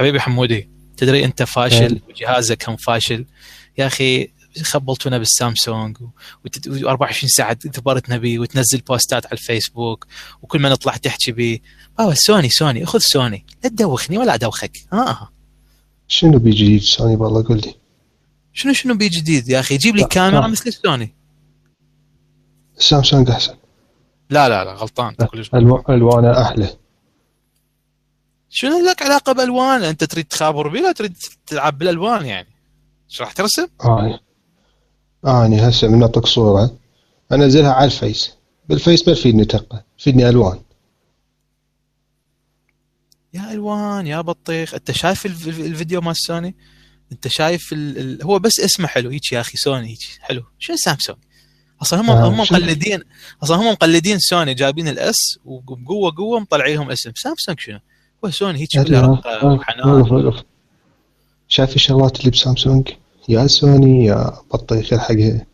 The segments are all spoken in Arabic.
حبيبي حمودي تدري أنت فاشل وجهازك هم فاشل؟ يا أخي خبلتونا بالسامسونج و24 ساعة تبارتنا به وتنزل بوستات على الفيسبوك وكل ما نطلع تحكي به بابا سوني سوني خذ سوني لا تدوخني ولا أدوخك. ها شنو بيجي جديد سوني والله قول لي. شنو شنو بيجي جديد يا أخي؟ جيب لي كاميرا مثل السوني سامسونج أحسن. لا لا لا غلطان الوانه أحلى. شنو لك علاقة بالوان أنت تريد تخابر بي لو تريد تلعب بالألوان يعني. إيش راح ترسم؟ آه. آني هسه من اعطيك صوره انزلها على الفيس. بالفيس ما تفيدني دقة. تفيدني ألوان. يا ألوان يا بطيخ. أنت شايف الفيديو مال سوني؟ أنت شايف ال... ال... هو بس اسمه حلو. هيك يا أخي سوني هيك حلو. شنو سامسونج؟ أصلا هم آه هم مقلدين أصلا هم مقلدين سوني جايبين ال S وبقوة قوة مطلعيهم اسم سامسونج شنو؟ هو سوني هيك رقه وحنان شايف الشغلات اللي بسامسونج؟ يا سوني يا بطيخ الحقها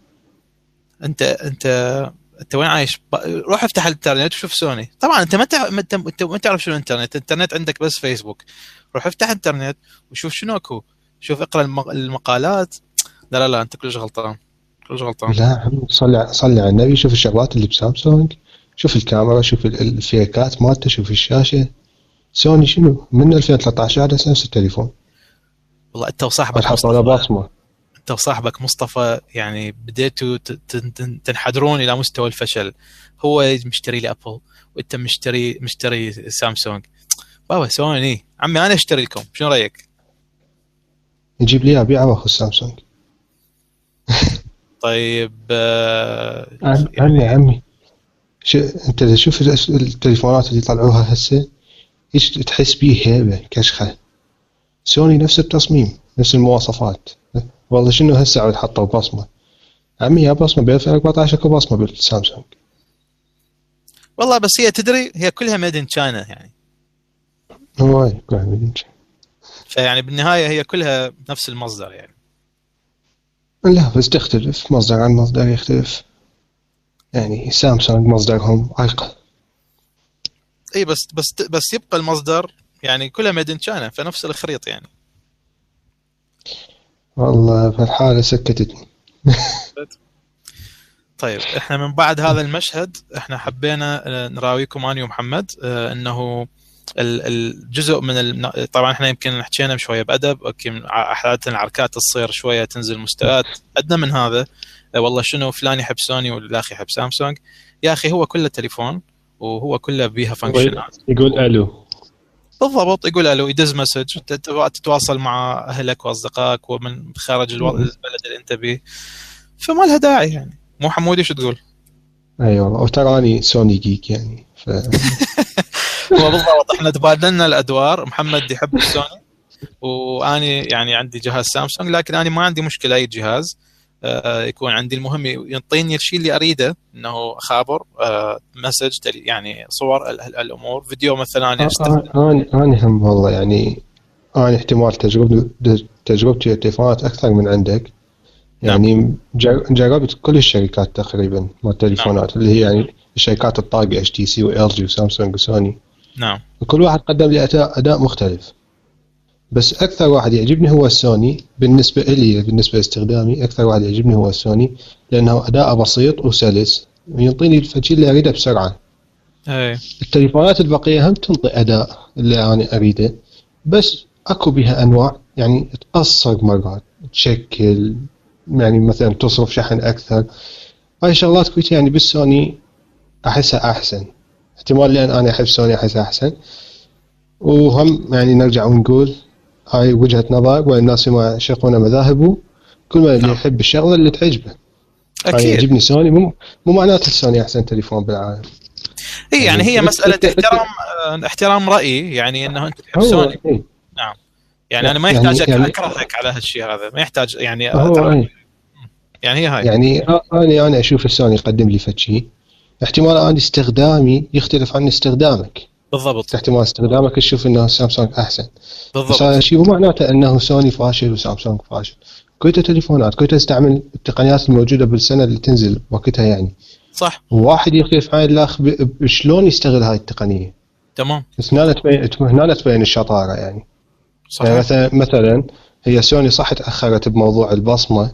أنت أنت أنت وين عايش؟ روح افتح الإنترنت وشوف سوني. طبعا أنت ما تعرف أنت ما تعرف شنو الإنترنت. الإنترنت عندك بس فيسبوك. روح افتح انترنت وشوف شنو أكو. شوف اقرأ المقالات. لا لا لا أنت كلش غلطان. كلش غلطان. لا عم صلي صلي على النبي. شوف الشغلات اللي بسامسونج. شوف الكاميرا شوف الفيكات مالته شوف الشاشة. سوني شنو؟ من 2013 هذا نفس التليفون والله انت وصاحبك مصطفى. بصمه انت وصاحبك مصطفى يعني بديتوا تنحدرون إلى مستوى الفشل. هو مشتري لي ابل وإنت مشتري مشتري سامسونج. بابا سوني. عمي أنا أشتري لكم. شنو رأيك؟ يجيب لي أبيعه وأخذ سامسونج. طيب آه عمي عمي. شو أنت تشوف التليفونات اللي طلعوها هسه؟ إيش تحس بيه هيبة كشخة؟ سوني نفس التصميم نفس المواصفات. والله شنو هسه عاد حطوا بصمة؟ عمي يا بصمة ب 2014 اكو بصمة بالسامسونج والله بس هي تدري هي كلها made in China يعني. هو كلها ميد ان تشاينا فيعني بالنهاية هي كلها نفس المصدر يعني. لا بس تختلف مصدر عن مصدر يختلف. يعني سامسونج مصدرهم عريقة اي بس بس بس يبقى المصدر يعني كلها made in China فنفس الخريط يعني. والله في الحالة سكتتني. طيب إحنا من بعد هذا المشهد إحنا حبينا آه، نراويكم اني ومحمد آه إنه الجزء من الم... طبعا إحنا يمكن حكينا شوية بأدب يمكن أحيانا العركات تصير شوية تنزل مستويات أدنى من هذا. آه والله شنو فلان يحب سوني والاخ يحب سامسونج. يا أخي هو كله تليفون. وهو كله بيها function يقول ألو. بالضبط يقول ألو يدز message تتواصل مع أهلك وأصدقائك ومن خارج البلد اللي أنت به فما لها داعي يعني. مو حمودي شو تقول؟ أي والله. وتراني سوني geek يعني ف... هو بالضبط. إحنا تبادلنا الأدوار. محمد يحب السوني وأني يعني عندي جهاز سامسونج لكن أنا ما عندي مشكلة أي جهاز. يكون عندي المهم يعطيني الشيء اللي أريده إنه خابر آه، message يعني صور الأمور فيديو مثلا أنا أنا هم والله يعني أنا احتمال تجربتي تجربتي التليفونات أكثر من عندك. يعني نعم. جربت كل الشركات تقريبا مال التليفونات نعم. اللي هي يعني الشركات الطاقه اتش تي سي وال جي وسامسونج وسوني نعم. وكل واحد قدم لي أداء مختلف. بس أكثر واحد يعجبني هو السوني بالنسبة لي بالنسبة لاستخدامي أكثر واحد يعجبني هو السوني لأنه أداءه بسيط وسلس ويعطيني الشيء اللي أريده بسرعة. أي. التليفونات البقية هم تنطي أداء اللي أنا أريده بس أكو بها أنواع يعني تقصر مرات تشكل يعني مثلا تصرف شحن أكثر. هاي شغلات كويسة يعني بالسوني أحسها أحسن. احتمال لأن أنا أحب سوني أحسها أحسن. وهم يعني نرجع ونقول هاي وجهة نظر والناس ما يعشقون مذاهبه كل ما اللي نعم. يحب الشغله اللي تعجبه أكيد. يعجبني سوني. مو مو معناته السوني أحسن تليفون بالعالم. اي يعني هي مسألة احترام احترام رأيي يعني إنه أنت تحب سوني. إيه؟ نعم. يعني أنا ما يعني يحتاج يعني أكرهك على هالشيء هذا. ما يحتاج يعني هو يعني هي هاي. يعني أنا أنا أشوف السوني يقدم لي فد شيء. احتمال أنا استخدامي يختلف عن استخدامك. بالضبط. احتمال استخدامك تشوف إنه سامسونج أحسن. بالضبط. هذا الشيء مو معناته إنه سوني فاشل وسامسونج فاشل. كويتا تليفونات كويتا تستعمل التقنيات الموجودة بالسنة اللي تنزل وقتها يعني. صح. وواحد يختلف عن الأخ شلون يستغل هاي التقنية؟ تمام. بس هنا تبين هنا تبين الشطارة يعني. صحيح. يعني مثلا مثلا هي سوني صح تأخرت بموضوع البصمة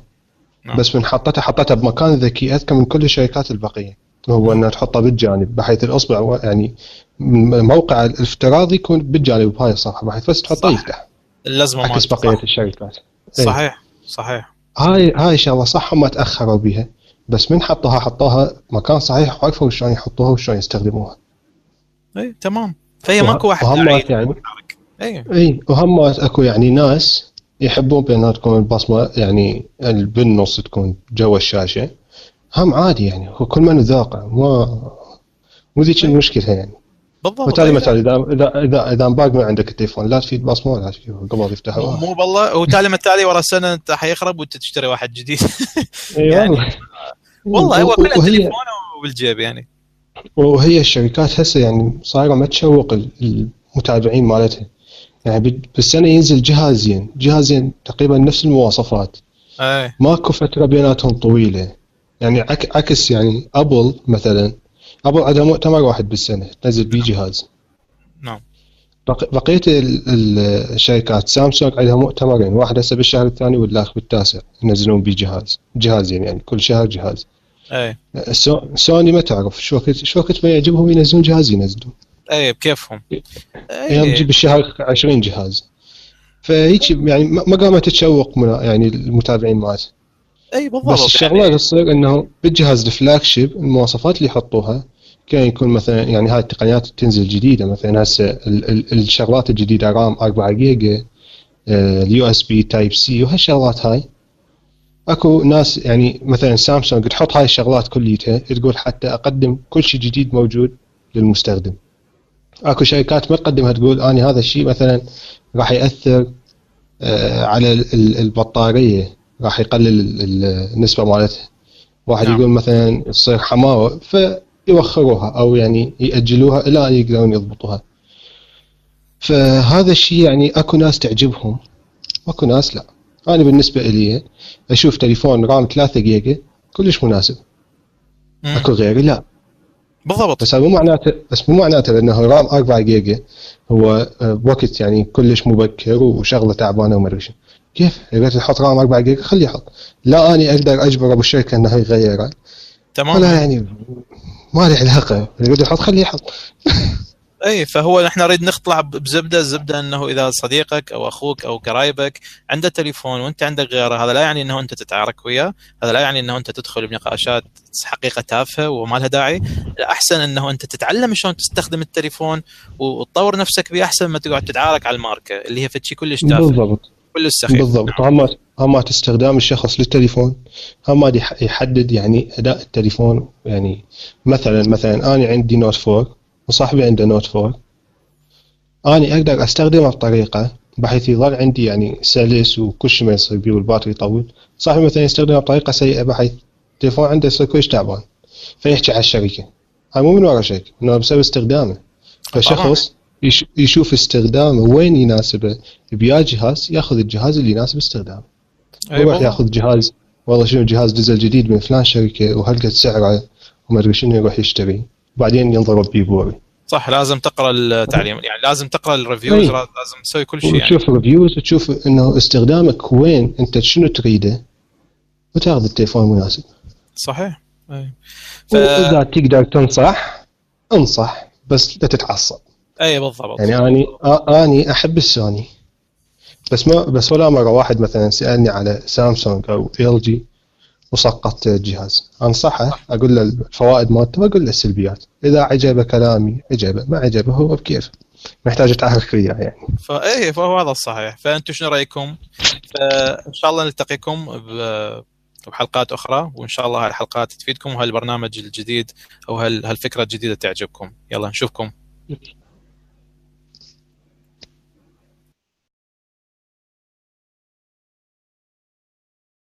نعم. بس من حطتها حطتها بمكان ذكي أذكى من كل الشركات البقية. هو إنها تحطها بالجانب بحيث الأصبع يعني موقع الافتراضي يكون بالجانب بهاي الصفحة بحيث بس تحطه يفتح. اللزمة عكس بقية صح. الشركات. صحيح صحيح. هاي هاي شغله صح هم تأخروا بها بس من حطوها حطوها مكان صحيح وعرفوا شلون يحطوها وشلون يستخدموها. اي تمام. فهي ماكو واحد يعني اي اي وهم أكو يعني ناس يحبون بأنها تكون البصمة يعني بالنص تكون جوا الشاشة. هم عادي يعني هو كل من ذوقه ما مو ذيك المشكلة يعني. بالضبط. وبالتالي مثلا اذا اذا اذا باق ما عندك التليفون لا تفيد ولا شيء قبل يفتح مو بالله. وتالي ما تالي ورا سنه أنت حيخرب وأنت تشتري واحد جديد. يعني والله. هو كله تليفون بالجيب يعني. وهي الشركات هسه يعني صايرة ما تشوق المتابعين مالتها. يعني بالسنة ينزل جهازين جهازين تقريبا نفس المواصفات. إي. ماكو فترة بيناتهم طويلة. يعني عكس يعني أبل مثلا أبل عندها مؤتمر واحد بالسنة تنزل بيه جهاز. نعم. بقية الشركات سامسونج عندها مؤتمرين واحد هسه بالشهر الثاني والاخر بالتاسع ينزلون بيه جهاز. جهازين يعني كل شهر جهاز. أي. سوني ما تعرف شو وقت شو وقت ما يعجبهم ينزلون جهاز ينزلون. أي بكيفهم. أي. تجيب بالشهر 20 جهاز. فهيك يعني ما قامت تشوق يعني المتابعين مالته أي بالضبط بس الشغله يعني... تصير إنه بالجهاز ال flagship المواصفات اللي يحطوها كان يكون مثلا يعني هاي التقنيات تنزل جديدة. مثلا هسه الشغلات الجديدة RAM 4 giga ال USB Type C وهالشغلات هاي. أكو ناس يعني مثلا سامسونج تحط هاي الشغلات كليتها تقول حتى أقدم كل شيء جديد موجود للمستخدم. أكو شركات ما تقدمها تقول اني هذا الشيء مثلا راح يأثر آه، على البطارية. راح يقلل النسبة مالتها واحد نعم. يقول مثلا تصير حماوة فيوخروها أو يعني يأجلوها إلى أن يقدرون يضبطوها. فهذا الشيء يعني أكو ناس تعجبهم واكو ناس لا. أنا بالنسبة لي أشوف تليفون رام 3 جيجا كلش مناسب. مم. أكو غيري لا. بالضبط. بس مو معناته بس مو معناته انه رام 4 جيجا هو بوقت يعني كلش مبكر وشغلة تعبانة وما أدري كيف؟ إذا تحط رام 4 جيجا خليه يحط. لا أني أقدر أجبر أبو الشركة إنه يغيره تمام. ولا يعني ما له علاقة. يقدر يحط خليه يحط. أي فهو نحن نريد نطلع بزبدة الزبده إنه إذا صديقك أو أخوك أو قرايبك عنده تليفون وأنت عندك غيره هذا لا يعني إنه أنت تتعارك وياه هذا لا يعني إنه أنت تدخل بنقاشات حقيقة تافهة وما لها داعي. الأحسن إنه أنت تتعلم شلون تستخدم التليفون وتطور نفسك به احسن ما تقعد تتعارك على الماركة اللي هي فشي كلش تافه. بالضبط. كلش سخيف بالضبط. همات همات استخدام الشخص للتليفون. همات يحدد يعني أداء التليفون. يعني مثلا مثلا أنا عندي Note 4 وصاحبي عنده Note 4 اني أقدر أستخدمه بطريقة بحيث يظل عندي يعني سلس وكل شيء ما يصير بيه وال battery يطول. صاحبي مثلا يستخدمه بطريقة سيئة بحيث التليفون عنده يصير كلش تعبان. فيحكي على الشركة. هاي مو من ورا شيء انه بسبب استخدامه. فشخص يشوف استخدامه وين يناسبه. بيا جهاز ياخذ الجهاز اللي يناسب استخدامه. يروح ياخذ جهاز والله شنو جهاز نزل جديد من فلان شركة وهلقت سعره وما أدري شنو يروح يشتري. بعدين ينضرب بيبوري صح لازم تقرأ التعليم. يعني لازم تقرأ ال reviews لازم تسوي كل شيء يعني. تشوف reviews وتشوف إنه استخدامك وين أنت شنو تريده وتاخذ التليفون المناسب. صحيح. اي ف... واذا تقدر تنصح انصح بس لا تتعصب. اي بالضبط. يعني أني أني أحب السوني. بس ما بس ولا مرة واحد مثلا سألني على سامسونج أو إل جي وسقطت الجهاز. أنصحه أقول له الفوائد مالته وأقول له السلبيات. إذا عجبه كلامي عجبه. ما عجبه هو بكيف. محتاج تعرف وياه يعني. فايه فهو هذا الصحيح. فأنتم شنو رأيكم؟ فان شاء الله نلتقيكم بحلقات أخرى وإن شاء الله هالحلقات تفيدكم وهالبرنامج الجديد أو هالفكرة الجديدة تعجبكم. يلا نشوفكم.